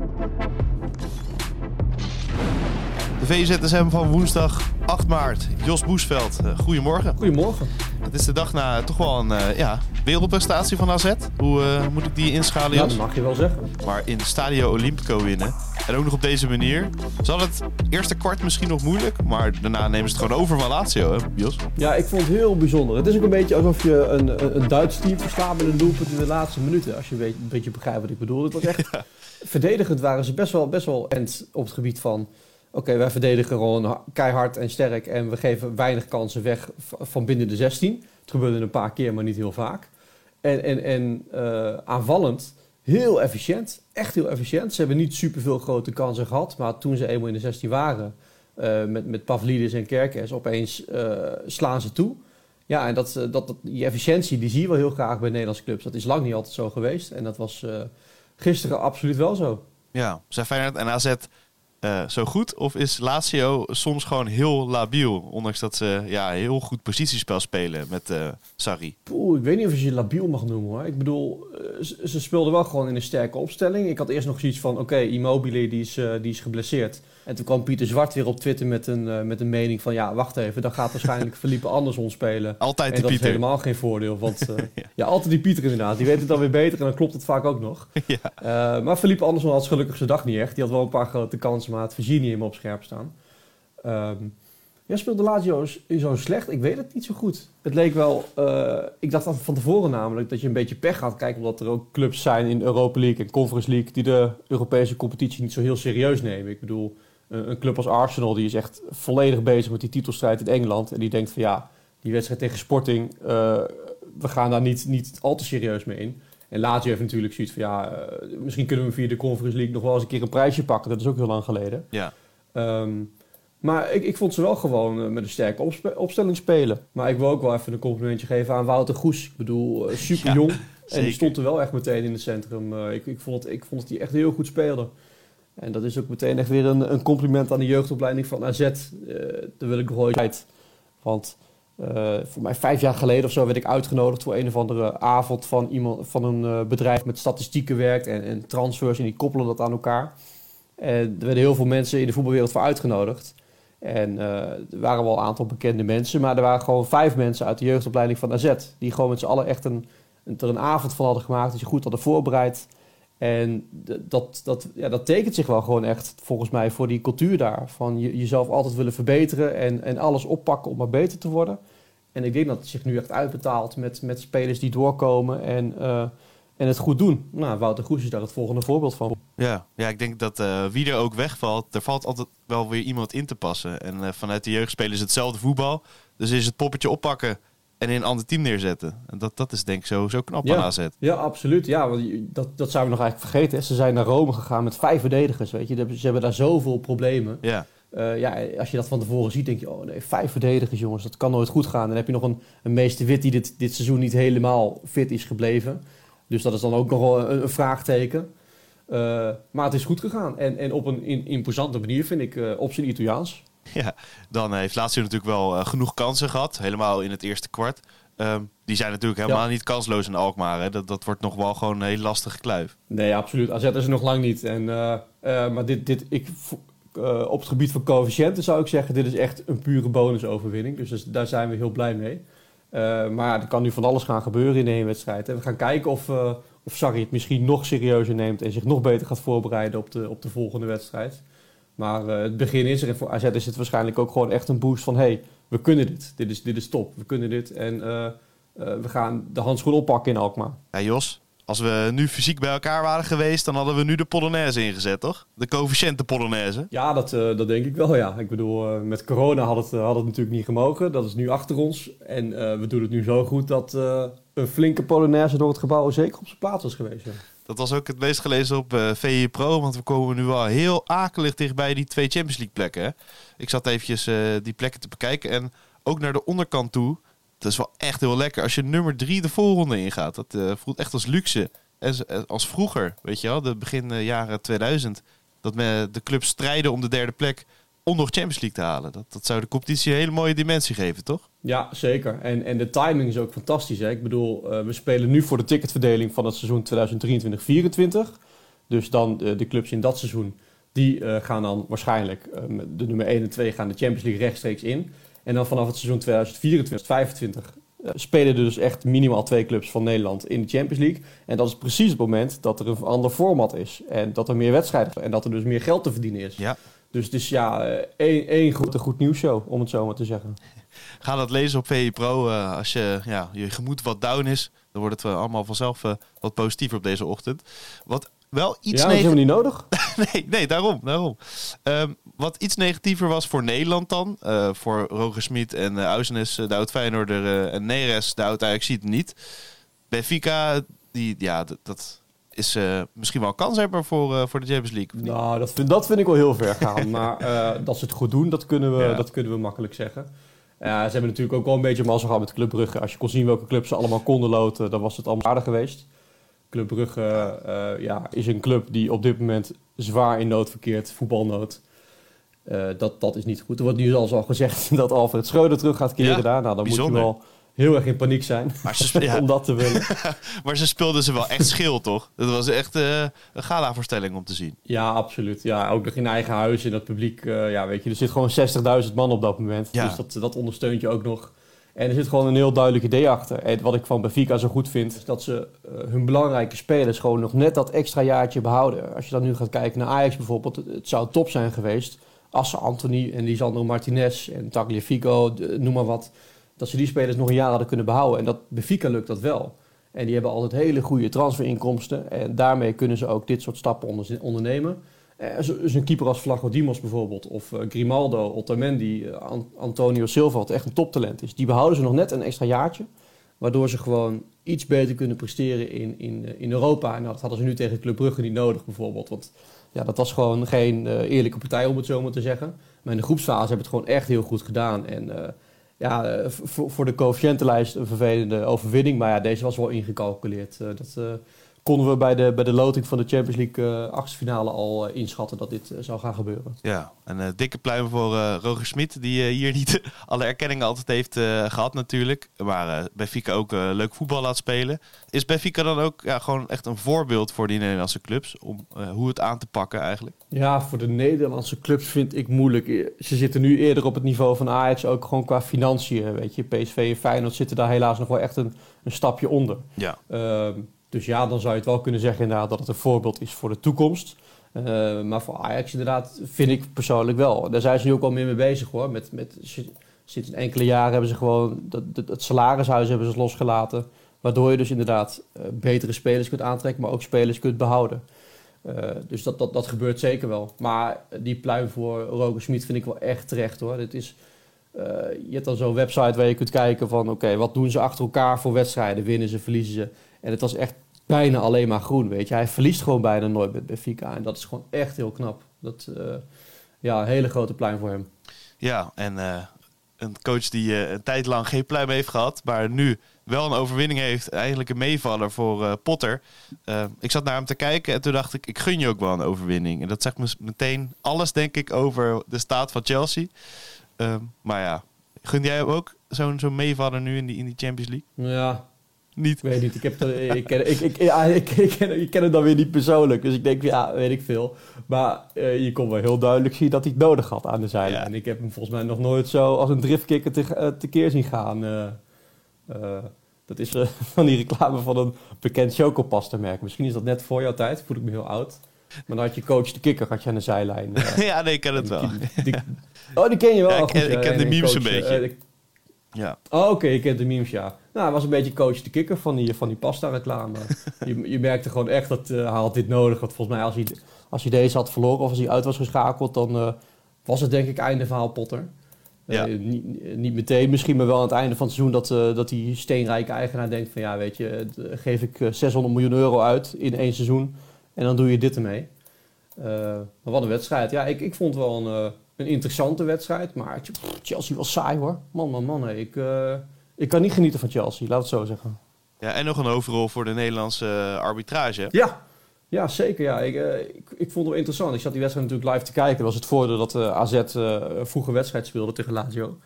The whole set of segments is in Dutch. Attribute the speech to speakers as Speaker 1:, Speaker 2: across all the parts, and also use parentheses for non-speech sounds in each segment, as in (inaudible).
Speaker 1: Thank you. VZSM van woensdag 8 maart. Jos Boesveld, uh, goedemorgen.
Speaker 2: Goedemorgen.
Speaker 1: Het is de dag na toch wel een uh, ja, wereldprestatie van AZ. Hoe uh, moet ik die inschalen, Jos?
Speaker 2: Ja, dat mag je wel zeggen.
Speaker 1: Maar in Stadio Olimpico winnen. En ook nog op deze manier. Zal het eerste kwart misschien nog moeilijk, maar daarna nemen ze het gewoon over van Lazio, hè, Jos?
Speaker 2: Ja, ik vond het heel bijzonder. Het is ook een beetje alsof je een, een Duits team verslaat met een doelpunt in de laatste minuten. Als je een beetje, een beetje begrijpt wat ik bedoel. Het was echt... (laughs) Ja. Verdedigend waren ze best wel, best wel end op het gebied van Oké, wij verdedigen gewoon keihard en sterk en we geven weinig kansen weg van binnen de 16. Het gebeurde een paar keer, maar niet heel vaak. En, en, en uh, aanvallend heel efficiënt, echt heel efficiënt. Ze hebben niet superveel grote kansen gehad, maar toen ze eenmaal in de 16 waren, uh, met, met Pavlidis en Kerkers, opeens uh, slaan ze toe. Ja, en dat, dat, dat, die efficiëntie die zie je wel heel graag bij Nederlandse clubs. Dat is lang niet altijd zo geweest en dat was gisteren absoluut wel zo.
Speaker 1: Ja, zijn Feyenoord en AZ uh, zo goed? Of is Lazio soms gewoon heel labiel? Ondanks dat ze ja, heel goed positiespel spelen met uh, Sarri.
Speaker 2: Ik weet niet of je je labiel mag noemen hoor. Ik bedoel, uh, ze, speelden wel gewoon in een sterke opstelling. Ik had eerst nog zoiets van, oké, Immobile die is, die is geblesseerd. En toen kwam Pieter Zwart weer op Twitter met een, uh, met een mening van... ja, wacht even, dan gaat waarschijnlijk (laughs) Felipe Anderson spelen.
Speaker 1: Altijd die
Speaker 2: en dat
Speaker 1: Pieter.
Speaker 2: is helemaal geen voordeel. Want uh, (laughs) ja. ja. altijd die Pieter inderdaad. Die weet het dan weer beter en dan klopt het vaak ook nog. (laughs)
Speaker 1: ja.
Speaker 2: uh, maar Felipe Anderson had gelukkig zijn dag niet echt. Die had wel een paar grote kansen, maar had Virginie hem op scherp staan. Um, ja, speelde Lazio zo slecht? Ik weet het niet zo goed. Het leek wel... Ik dacht van tevoren namelijk dat je een beetje pech gaat kijken... omdat er ook clubs zijn in Europa League en Conference League... die de Europese competitie niet zo heel serieus nemen. Ik bedoel, een club als Arsenal... die is echt volledig bezig met die titelstrijd in Engeland... en die denkt van ja, die wedstrijd tegen Sporting... Uh, we gaan daar niet, niet al te serieus mee in. En Lazio heeft natuurlijk zoiets van ja... Uh, misschien kunnen we via de Conference League nog wel eens een keer een prijsje pakken. Dat is ook heel lang geleden.
Speaker 1: Ja.
Speaker 2: Um, maar ik, ik vond ze wel gewoon uh, met een sterke opspe opstelling spelen. Maar ik wil ook wel even een complimentje geven aan Wouter Goes. Ik bedoel, super jong. En die stond er wel echt meteen in het centrum. Ik, ik, vond het, ik vond dat hij echt heel goed speelde. En dat is ook meteen echt weer een, een compliment aan de jeugdopleiding van AZ. daar wil ik nog wel uit. Want voor mij vijf jaar geleden of zo werd ik uitgenodigd voor een of andere avond van, iemand, van een bedrijf met statistieken werkt en, en transfers. En die koppelen dat aan elkaar. En er werden heel veel mensen in de voetbalwereld voor uitgenodigd. En uh, er waren wel een aantal bekende mensen, maar er waren gewoon vijf mensen uit de jeugdopleiding van AZ. Die gewoon met z'n allen echt een, een, er een avond van hadden gemaakt, dat je goed hadden voorbereid. En dat, dat, ja, dat tekent zich wel gewoon echt, volgens mij, voor die cultuur daar. Van je, jezelf altijd willen verbeteren en, en alles oppakken om maar beter te worden. En ik denk dat het zich nu echt uitbetaalt met, met spelers die doorkomen en, uh, en het goed doen. Nou, Wouter Goes is daar het volgende voorbeeld van.
Speaker 1: Ja, ja ik denk dat uh, wie er ook wegvalt, er valt altijd wel weer iemand in te passen. En uh, vanuit de jeugd spelen ze hetzelfde voetbal. Dus is het poppetje oppakken en in een ander team neerzetten. En dat, dat is denk ik zo, zo knap
Speaker 2: ja.
Speaker 1: aan AZ.
Speaker 2: Ja, absoluut. Ja, want dat, dat zouden we nog eigenlijk vergeten. Hè. Ze zijn naar Rome gegaan met vijf verdedigers. Weet je. Ze hebben daar zoveel problemen.
Speaker 1: Ja.
Speaker 2: Uh, ja, als je dat van tevoren ziet, denk je, oh nee, vijf verdedigers, jongens, dat kan nooit goed gaan. Dan heb je nog een, een meester wit die dit, dit seizoen niet helemaal fit is gebleven. Dus dat is dan ook nog wel een, een vraagteken. Uh, maar het is goed gegaan. En, en op een in, imposante manier, vind ik, uh, op zijn Italiaans. (laughs)
Speaker 1: Ja, dan heeft Lazio natuurlijk wel uh, genoeg kansen gehad. Helemaal in het eerste kwart. Um, die zijn natuurlijk helemaal ja. niet kansloos in Alkmaar. Hè. Dat, dat wordt nog wel gewoon een heel lastige kluif.
Speaker 2: Nee, absoluut. AZ is er nog lang niet. En, maar dit, dit, ik, op het gebied van coëfficiënten zou ik zeggen... dit is echt een pure bonusoverwinning. Dus, dus daar zijn we heel blij mee. maar er kan nu van alles gaan gebeuren in de heenwedstrijd. En we gaan kijken of of Sarri het misschien nog serieuzer neemt en zich nog beter gaat voorbereiden op de, op de volgende wedstrijd. Maar uh, het begin is er en voor AZ is het waarschijnlijk ook gewoon echt een boost van hey, we kunnen dit. Dit is, dit is top, we kunnen dit en uh, uh, we gaan de handschoen oppakken in Alkmaar.
Speaker 1: Ja Jos, als we nu fysiek bij elkaar waren geweest, dan hadden we nu de Polonaise ingezet, toch? De coëfficiënte Polonaise.
Speaker 2: Ja, dat, dat denk ik wel, ja. Ik bedoel, met corona had het, had het natuurlijk niet gemogen. Dat is nu achter ons. En we doen het nu zo goed dat een flinke Polonaise door het gebouw zeker op zijn plaats was geweest. Ja.
Speaker 1: Dat was ook het meest gelezen op uh, VE Pro, want we komen nu al heel akelig dichtbij die twee Champions League plekken. Ik zat eventjes uh, die plekken te bekijken en ook naar de onderkant toe. Dat is wel echt heel lekker als je nummer drie de volgende ingaat. Dat uh, voelt echt als luxe. Als, als vroeger, weet je wel, de begin jaren 2000. Dat de clubs strijden om de derde plek om nog Champions League te halen. Dat, dat zou de competitie een hele mooie dimensie geven, toch?
Speaker 2: Ja, zeker. En, en de timing is ook fantastisch. Hè? Ik bedoel, uh, we spelen nu voor de ticketverdeling van het seizoen 2023-2024. Dus dan de clubs in dat seizoen, die gaan dan waarschijnlijk, de nummer 1 en 2 gaan de Champions League rechtstreeks in. En dan vanaf het seizoen 2024, 2025 uh, spelen er dus echt minimaal twee clubs van Nederland in de Champions League. En dat is precies het moment dat er een ander format is. En dat er meer wedstrijden zijn. En dat er dus meer geld te verdienen is.
Speaker 1: Ja.
Speaker 2: Dus, dus ja, uh, één, één goed, goed nieuwsshow, om het zo maar te zeggen. (laughs)
Speaker 1: Ga dat lezen op VE Pro. Uh, als je, ja, je gemoed wat down is, dan wordt het allemaal vanzelf wat positiever op deze ochtend. Wat wel iets
Speaker 2: ja, dat hebben we niet nodig. (laughs)
Speaker 1: nee, nee, daarom. daarom. Um, wat iets negatiever was voor Nederland dan. Uh, voor Roger Smit en uh, Ausenes, de oud Feyenoorder uh, en Neres, de oud Ajax ziet het niet. Benfica, die, ja, dat, is misschien wel een kans hebben voor, voor de Champions League.
Speaker 2: Nou, dat vind, dat vind ik wel heel ver gaan. (laughs) maar dat ze het goed doen, dat kunnen we, ja. dat kunnen we makkelijk zeggen. Ze hebben natuurlijk ook wel een beetje mazzel gehad met Club Brugge. Als je kon zien welke clubs ze allemaal konden loten, dan was het allemaal aardig geweest. Club Brugge uh, ja, is een club die op dit moment zwaar in nood verkeert, voetbalnood. Uh, dat, dat is niet goed. Er wordt nu al gezegd (laughs) dat Alfred Schreuder terug gaat keren ja, daar. Nou, dan bijzonder. moet je wel heel erg in paniek zijn maar ze (laughs) ja. om dat te willen. (laughs)
Speaker 1: maar ze speelden ze wel echt schil, toch? Dat was echt uh, een gala-voorstelling om te zien.
Speaker 2: Ja, absoluut. Ja, ook nog in eigen huis, in dat publiek. Uh, ja, weet je, er zit gewoon 60.000 man op dat moment. Ja. Dus dat, dat ondersteunt je ook nog. En er zit gewoon een heel duidelijk idee achter. En wat ik van Benfica zo goed vind, is dat ze uh, hun belangrijke spelers gewoon nog net dat extra jaartje behouden. Als je dan nu gaat kijken naar Ajax bijvoorbeeld, het zou top zijn geweest als ze Anthony en Lisandro Martinez en Tagliafico, noem maar wat, dat ze die spelers nog een jaar hadden kunnen behouden. En dat Benfica lukt dat wel. En die hebben altijd hele goede transferinkomsten. En daarmee kunnen ze ook dit soort stappen ondernemen. Dus een keeper als Flaco Dimos bijvoorbeeld, of uh, Grimaldo, Otamendi, uh, Antonio Silva, wat echt een toptalent is. Die behouden ze nog net een extra jaartje, waardoor ze gewoon iets beter kunnen presteren in, in, in Europa. En dat hadden ze nu tegen Club Brugge niet nodig bijvoorbeeld, want ja, dat was gewoon geen eerlijke partij om het zo maar te zeggen. Maar in de groepsfase hebben het gewoon echt heel goed gedaan. En ja, voor de coëfficiëntenlijst een vervelende overwinning, maar ja, deze was wel ingecalculeerd. dat konden we bij de, bij de loting van de Champions League uh, achtste al uh, inschatten dat dit uh, zou gaan gebeuren.
Speaker 1: Ja, een dikke pluim voor Roger Smit, die hier (laughs) niet alle erkenningen altijd heeft gehad natuurlijk. Maar Benfica ook leuk voetbal laat spelen. Is Benfica dan ook ja, gewoon echt een voorbeeld voor die Nederlandse clubs om hoe het aan te pakken eigenlijk?
Speaker 2: Ja, voor de Nederlandse clubs vind ik moeilijk. Ze zitten nu eerder op het niveau van Ajax, ook gewoon qua financiën. Weet je, PSV en Feyenoord zitten daar helaas nog wel echt een, een stapje onder.
Speaker 1: Ja.
Speaker 2: Dus ja, dan zou je het wel kunnen zeggen inderdaad dat het een voorbeeld is voor de toekomst. Uh, maar voor Ajax inderdaad vind ik persoonlijk wel. Daar zijn ze nu ook al meer mee bezig hoor. Met, met, sinds enkele jaren hebben ze gewoon dat, het salarishuis hebben ze losgelaten. Waardoor je dus inderdaad uh, betere spelers kunt aantrekken, maar ook spelers kunt behouden. Uh, dus dat, dat, dat gebeurt zeker wel. Maar die pluim voor Roger Smit vind ik wel echt terecht hoor. Dit is, je hebt dan zo'n website waar je kunt kijken van oké, wat doen ze achter elkaar voor wedstrijden? Winnen ze, verliezen ze? En het was echt bijna alleen maar groen, weet je. Hij verliest gewoon bijna nooit met Benfica. En dat is gewoon echt heel knap. Dat, uh, ja, een hele grote pluim voor hem.
Speaker 1: Ja, en uh, een coach die uh, een tijd lang geen pluim heeft gehad, maar nu wel een overwinning heeft. Eigenlijk een meevaller voor Potter. ik zat naar hem te kijken en toen dacht ik, ik gun je ook wel een overwinning. En dat zegt me meteen alles, denk ik, over de staat van Chelsea. maar ja, gun jij hem ook zo'n zo'n meevaller nu in die, in die Champions League?
Speaker 2: Ja,
Speaker 1: niet.
Speaker 2: Weet niet. Ik, heb ik, ken, ik, ik, ja, ik, ik, ken, ik ken hem dan weer niet persoonlijk. Dus ik denk, ja, weet ik veel. Maar uh, je kon wel heel duidelijk zien dat hij het nodig had aan de zijlijn. En ik heb hem volgens mij nog nooit zo als een driftkikker te, uh, tekeer zien gaan. Uh, dat is (laughs) van die reclame van een bekend chocopasta-merk. Misschien is dat net voor jouw tijd. Voel ik me heel oud. Maar dan had je coach de kikker had je aan de zijlijn. (laughs)
Speaker 1: ja, nee, ik ken het wel.
Speaker 2: Die, (laughs) oh, die ken je wel.
Speaker 1: Ja, ik, ken, ik ken de memes een beetje.
Speaker 2: Ja. Oh, oké, okay, je kent de memes, ja. Nou, hij was een beetje coach de kikker van die, van die pasta-reclame. (laughs) je, je merkte gewoon echt dat uh, hij had dit nodig. Want volgens mij, als hij, als hij deze had verloren of als hij uit was geschakeld, dan uh, was het denk ik einde verhaal Potter. Uh, ja. niet, niet, meteen, misschien maar wel aan het einde van het seizoen dat, dat die steenrijke eigenaar denkt van ja, weet je, geef ik 600 miljoen euro uit in één seizoen en dan doe je dit ermee. maar wat een wedstrijd. Ja, ik, ik vond wel een een interessante wedstrijd. Maar Chelsea was saai hoor. Man, man, man. Ik, uh, ik kan niet genieten van Chelsea, laat het zo zeggen.
Speaker 1: Ja, en nog een overrol voor de Nederlandse uh, arbitrage.
Speaker 2: Ja, ja zeker. Ja. Ik, uh, ik, ik, vond het wel interessant. Ik zat die wedstrijd natuurlijk live te kijken. Dat was het voordeel dat uh, AZ vroege wedstrijd speelde tegen Lazio.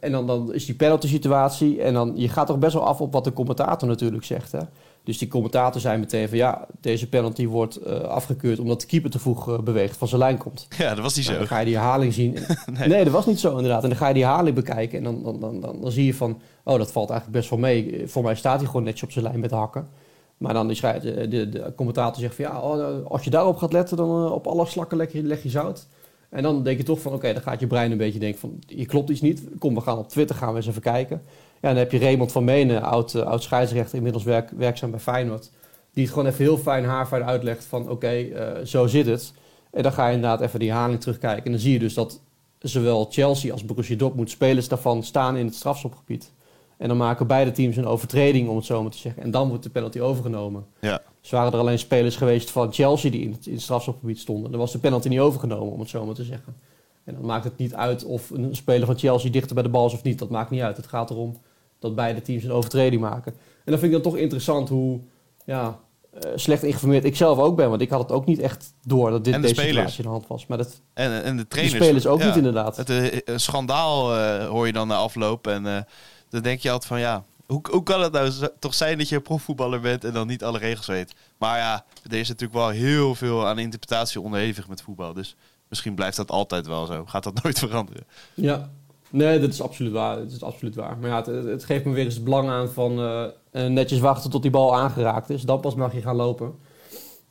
Speaker 2: en dan, dan is die penalty situatie. En dan, je gaat toch best wel af op wat de commentator natuurlijk zegt. Hè? Dus die commentator zei meteen van ja, deze penalty wordt uh, afgekeurd omdat de keeper te vroeg uh, beweegt van zijn lijn komt.
Speaker 1: Ja, dat was niet
Speaker 2: nou,
Speaker 1: zo.
Speaker 2: Dan ga je die herhaling zien. (laughs) nee. nee. dat was niet zo inderdaad. En dan ga je die herhaling bekijken en dan, dan, dan, dan, dan zie je van, oh dat valt eigenlijk best wel mee. Voor mij staat hij gewoon netjes op zijn lijn met hakken. Maar dan is de, de, de commentator zegt van ja, oh, als je daarop gaat letten, dan uh, op alle slakken leg je, leg je zout. En dan denk je toch van oké, dan gaat je brein een beetje denken van je klopt iets niet. Kom, we gaan op Twitter gaan we eens even kijken. Ja, dan heb je Raymond van Menen, oud, uh, oud scheidsrechter, inmiddels werk, werkzaam bij Feyenoord. Die het gewoon even heel fijn haarfijn uitlegt van oké, uh, zo zit het. En dan ga je inderdaad even die herhaling terugkijken. En dan zie je dus dat zowel Chelsea als Borussia Dortmund spelers daarvan staan in het strafschopgebied. En dan maken beide teams een overtreding, om het zo maar te zeggen. En dan wordt de penalty overgenomen.
Speaker 1: Ja.
Speaker 2: Dus waren er alleen spelers geweest van Chelsea die in het, in het strafschopgebied stonden. Dan was de penalty niet overgenomen, om het zo maar te zeggen. En dan maakt het niet uit of een speler van Chelsea dichter bij de bal is of niet. Dat maakt niet uit. Het gaat erom dat beide teams een overtreding maken. En dan vind ik dan toch interessant hoe ja, uh, slecht geïnformeerd ik zelf ook ben. Want ik had het ook niet echt door dat dit
Speaker 1: de
Speaker 2: deze
Speaker 1: spelers.
Speaker 2: situatie in de hand was. Maar dat,
Speaker 1: En, en de
Speaker 2: de
Speaker 1: trainers.
Speaker 2: spelers ook
Speaker 1: ja.
Speaker 2: niet inderdaad.
Speaker 1: Het uh, een schandaal uh, hoor je dan na afloop. En dan denk je altijd van ja, hoe, hoe kan het nou toch zijn dat je profvoetballer bent en dan niet alle regels weet? Maar ja, er is natuurlijk wel heel veel aan interpretatie onderhevig met voetbal. Dus misschien blijft dat altijd wel zo. Gaat dat nooit (laughs) veranderen?
Speaker 2: Ja, nee, dat is absoluut waar. Dat is absoluut waar. Maar ja, het, geeft me weer eens het belang aan van uh, netjes wachten tot die bal aangeraakt is. Dan pas mag je gaan lopen.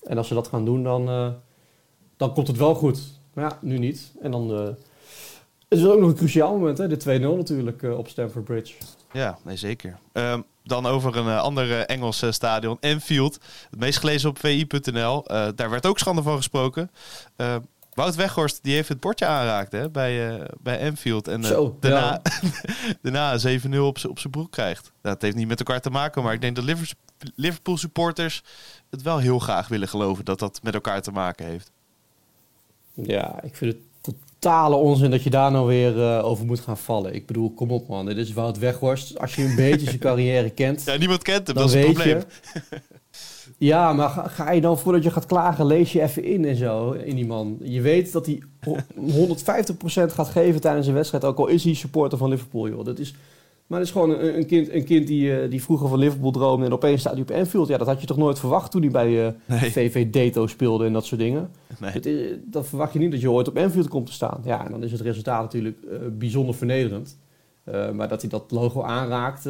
Speaker 2: En als ze dat gaan doen, dan, uh, dan komt het wel goed. Maar ja, nu niet. En dan is het ook nog een cruciaal moment, hè? de 2-0 natuurlijk op Stamford Bridge.
Speaker 1: Ja, nee, zeker. Um, dan over een uh, ander uh, Engels uh, stadion, Anfield. Het meest gelezen op vi.nl. daar werd ook schande van gesproken. Wout Weghorst die heeft het bordje aanraakt hè, bij, bij Anfield. En
Speaker 2: Zo,
Speaker 1: daarna, (laughs) daarna 7-0 op zijn broek krijgt. Nou, dat heeft niet met elkaar te maken, maar ik denk dat Liverpool supporters het wel heel graag willen geloven dat dat met elkaar te maken heeft.
Speaker 2: Ja, ik vind het totale onzin dat je daar nou weer uh, over moet gaan vallen. Ik bedoel, kom op man, dit is Wout Weghorst. Als je een beetje (laughs) zijn carrière kent...
Speaker 1: Ja, niemand kent hem, dat is het probleem. (laughs)
Speaker 2: Ja, maar ga, ga, je dan voordat je gaat klagen, lees je even in en zo, in die man. Je weet dat hij 150% (laughs) gaat geven tijdens een wedstrijd, ook al is hij supporter van Liverpool, joh. Dat is... Maar het is gewoon een, een kind, een kind die, uh, die vroeger van Liverpool droomde en opeens staat hij op Anfield. Ja, dat had je toch nooit verwacht toen hij bij uh,
Speaker 1: nee.
Speaker 2: VV Deto speelde en dat soort dingen.
Speaker 1: Nee.
Speaker 2: Dat, is, dat, verwacht je niet dat je ooit op Anfield komt te staan. Ja, en dan is het resultaat natuurlijk uh, bijzonder vernederend. maar dat hij dat logo aanraakt,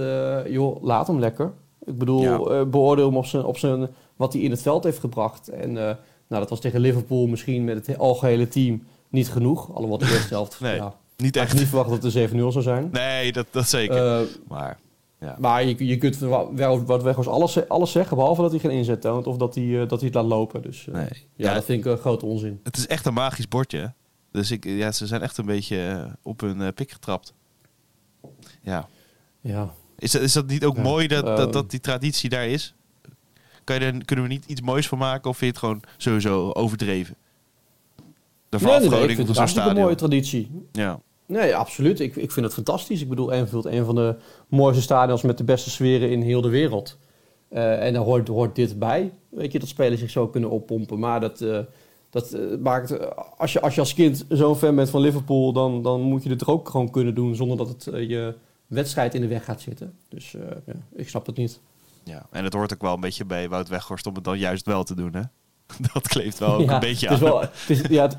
Speaker 2: joh, laat hem lekker. Ik bedoel,
Speaker 1: Ja.
Speaker 2: beoordeel hem op zijn, op zijn, wat hij in het veld heeft gebracht. En nou, dat was tegen Liverpool misschien met het algehele team niet genoeg. Alhoewel de eerste helft, (laughs)
Speaker 1: Nee.
Speaker 2: ja,
Speaker 1: Niet echt.
Speaker 2: niet verwacht dat het 7-0 zou zijn.
Speaker 1: Nee, dat, dat zeker.
Speaker 2: Eh,
Speaker 1: maar ja.
Speaker 2: maar je, je kunt wel wat Weghorst alles, alles zeggen, behalve dat hij geen inzet toont of dat hij, eh, dat hij het laat lopen. Dus eh,
Speaker 1: nee.
Speaker 2: ja,
Speaker 1: Ja,
Speaker 2: dat vind ik een grote onzin.
Speaker 1: Het is echt een magisch bordje. Dus ik, ja, ze zijn echt een beetje eh, op hun eh, pik getrapt. Ja.
Speaker 2: Ja.
Speaker 1: Is, dat- is dat niet ook
Speaker 2: Ja,
Speaker 1: mooi dat, dat, dat die traditie daar is? Kan je er, kunnen we niet iets moois van maken of vind je het gewoon sowieso overdreven? De
Speaker 2: Nee, nee, nee, ik
Speaker 1: verafgoding
Speaker 2: vind
Speaker 1: van
Speaker 2: het hartstikke een mooie
Speaker 1: stadion.
Speaker 2: traditie.
Speaker 1: Ja.
Speaker 2: Nee, absoluut. Ik, ik vind het fantastisch. Ik bedoel, Anfield, een van de mooiste stadions met de beste sferen in heel de wereld. Eh, en daar hoort, hoort dit bij. Weet je, dat spelers zich zo kunnen oppompen. Maar dat, eh, dat eh, maakt... als, je, als je als kind zo'n fan bent van Liverpool... Dan, dan moet je dit er ook gewoon kunnen doen... zonder dat het je wedstrijd in de weg gaat zitten. Dus eh, ja, ik snap het niet.
Speaker 1: ja. En het hoort ook wel een beetje bij Wout Weghorst om het dan juist wel te doen, hè? (laughs) Dat kleeft wel ook
Speaker 2: Ja,
Speaker 1: een beetje
Speaker 2: het is
Speaker 1: aan.
Speaker 2: wel, het is, ja, het-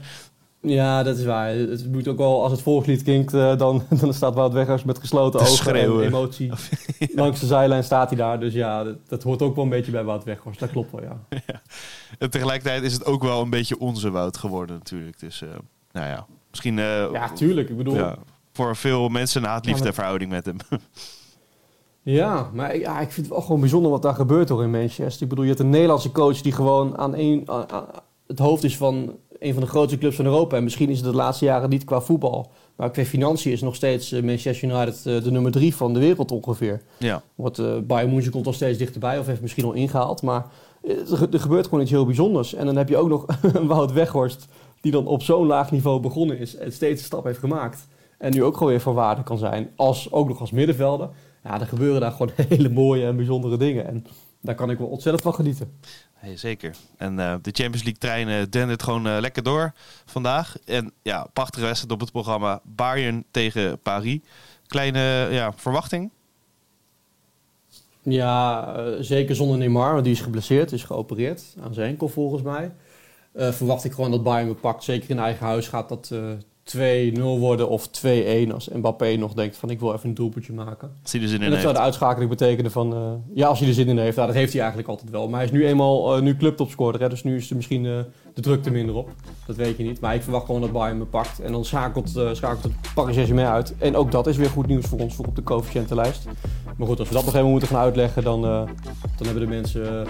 Speaker 2: ja, dat is waar. Het moet ook wel, als het volkslied klinkt, eh, dan, (laughs) dan staat Wout Weghorst met gesloten
Speaker 1: Te
Speaker 2: ogen
Speaker 1: schreeuwen.
Speaker 2: en emotie. (laughs) Langs de zijlijn staat hij daar. Dus ja, dat, dat hoort ook wel een beetje bij Wout Weghorst. Dat klopt wel, ja.
Speaker 1: En tegelijkertijd is het ook wel een beetje onze Wout geworden natuurlijk. Dus, eh, nou ja, misschien
Speaker 2: Ja, tuurlijk. Ik bedoel, ja,
Speaker 1: voor veel mensen een haat-liefde
Speaker 2: Ja, maar-
Speaker 1: verhouding met hem. (laughs)
Speaker 2: maar ik- ja, ik vind het wel gewoon bijzonder wat daar gebeurt hoor in Manchester. Ik bedoel, je hebt een Nederlandse coach die gewoon aan, een, aan- aan het hoofd is van een van de grootste clubs van Europa. En misschien is het de laatste jaren niet qua voetbal. Maar qua financiën is nog steeds eh, Manchester United eh, de nummer drie van de wereld ongeveer.
Speaker 1: ja,
Speaker 2: Wordt, eh Bayern München komt al steeds dichterbij of heeft misschien al ingehaald. Maar er gebeurt gewoon iets heel bijzonders. En dan heb je ook nog een (laughs) Wout Weghorst die dan op zo'n laag niveau begonnen is en steeds een stap heeft gemaakt. En nu ook gewoon weer van waarde kan zijn, als, ook nog als middenvelder. Ja, er gebeuren daar gewoon (laughs) hele mooie en bijzondere dingen. En daar kan ik wel ontzettend van genieten.
Speaker 1: hey, zeker. En eh, de Champions League treinen dendert gewoon eh, lekker door vandaag. En ja, prachtige wedstrijd op het programma Bayern tegen Paris. Kleine ja, verwachting?
Speaker 2: Ja, uh, zeker zonder Neymar, want die is geblesseerd, is geopereerd aan zijn enkel volgens mij. Uh, verwacht ik gewoon dat Bayern me pakt. Zeker in eigen huis gaat dat uh, 2-0 worden of 2-1 als Mbappé nog denkt van ik wil even een doelpuntje maken.
Speaker 1: Als hij er zin in
Speaker 2: en dat
Speaker 1: heeft.
Speaker 2: zou de uitschakeling betekenen van uh, ja, als hij er zin in heeft. Nou, dat heeft hij eigenlijk altijd wel. Maar hij is nu eenmaal uh, nu clubtopscorer, hè, dus nu is er misschien uh, de drukte minder op. Dat weet je niet. Maar ik verwacht gewoon dat Bayern me pakt. En dan schakelt, schakelt het Paris Saint-Germain uit. En ook dat is weer goed nieuws voor ons voor op de coëfficiëntenlijst. Maar goed, als we dat nog even moeten gaan uitleggen, dan, dan hebben de mensen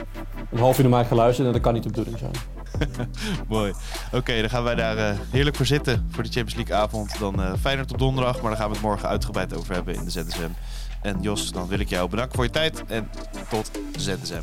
Speaker 2: een half uur naar mij geluisterd en dat kan niet de bedoeling zijn. (laughs)
Speaker 1: Mooi. Oké, dan gaan wij daar uh, heerlijk voor zitten voor de Champions League avond. Dan uh, Feyenoord op donderdag, maar daar gaan we het morgen uitgebreid over hebben in de ZSM. En Jos, dan wil ik jou bedanken voor je tijd en tot ZSM.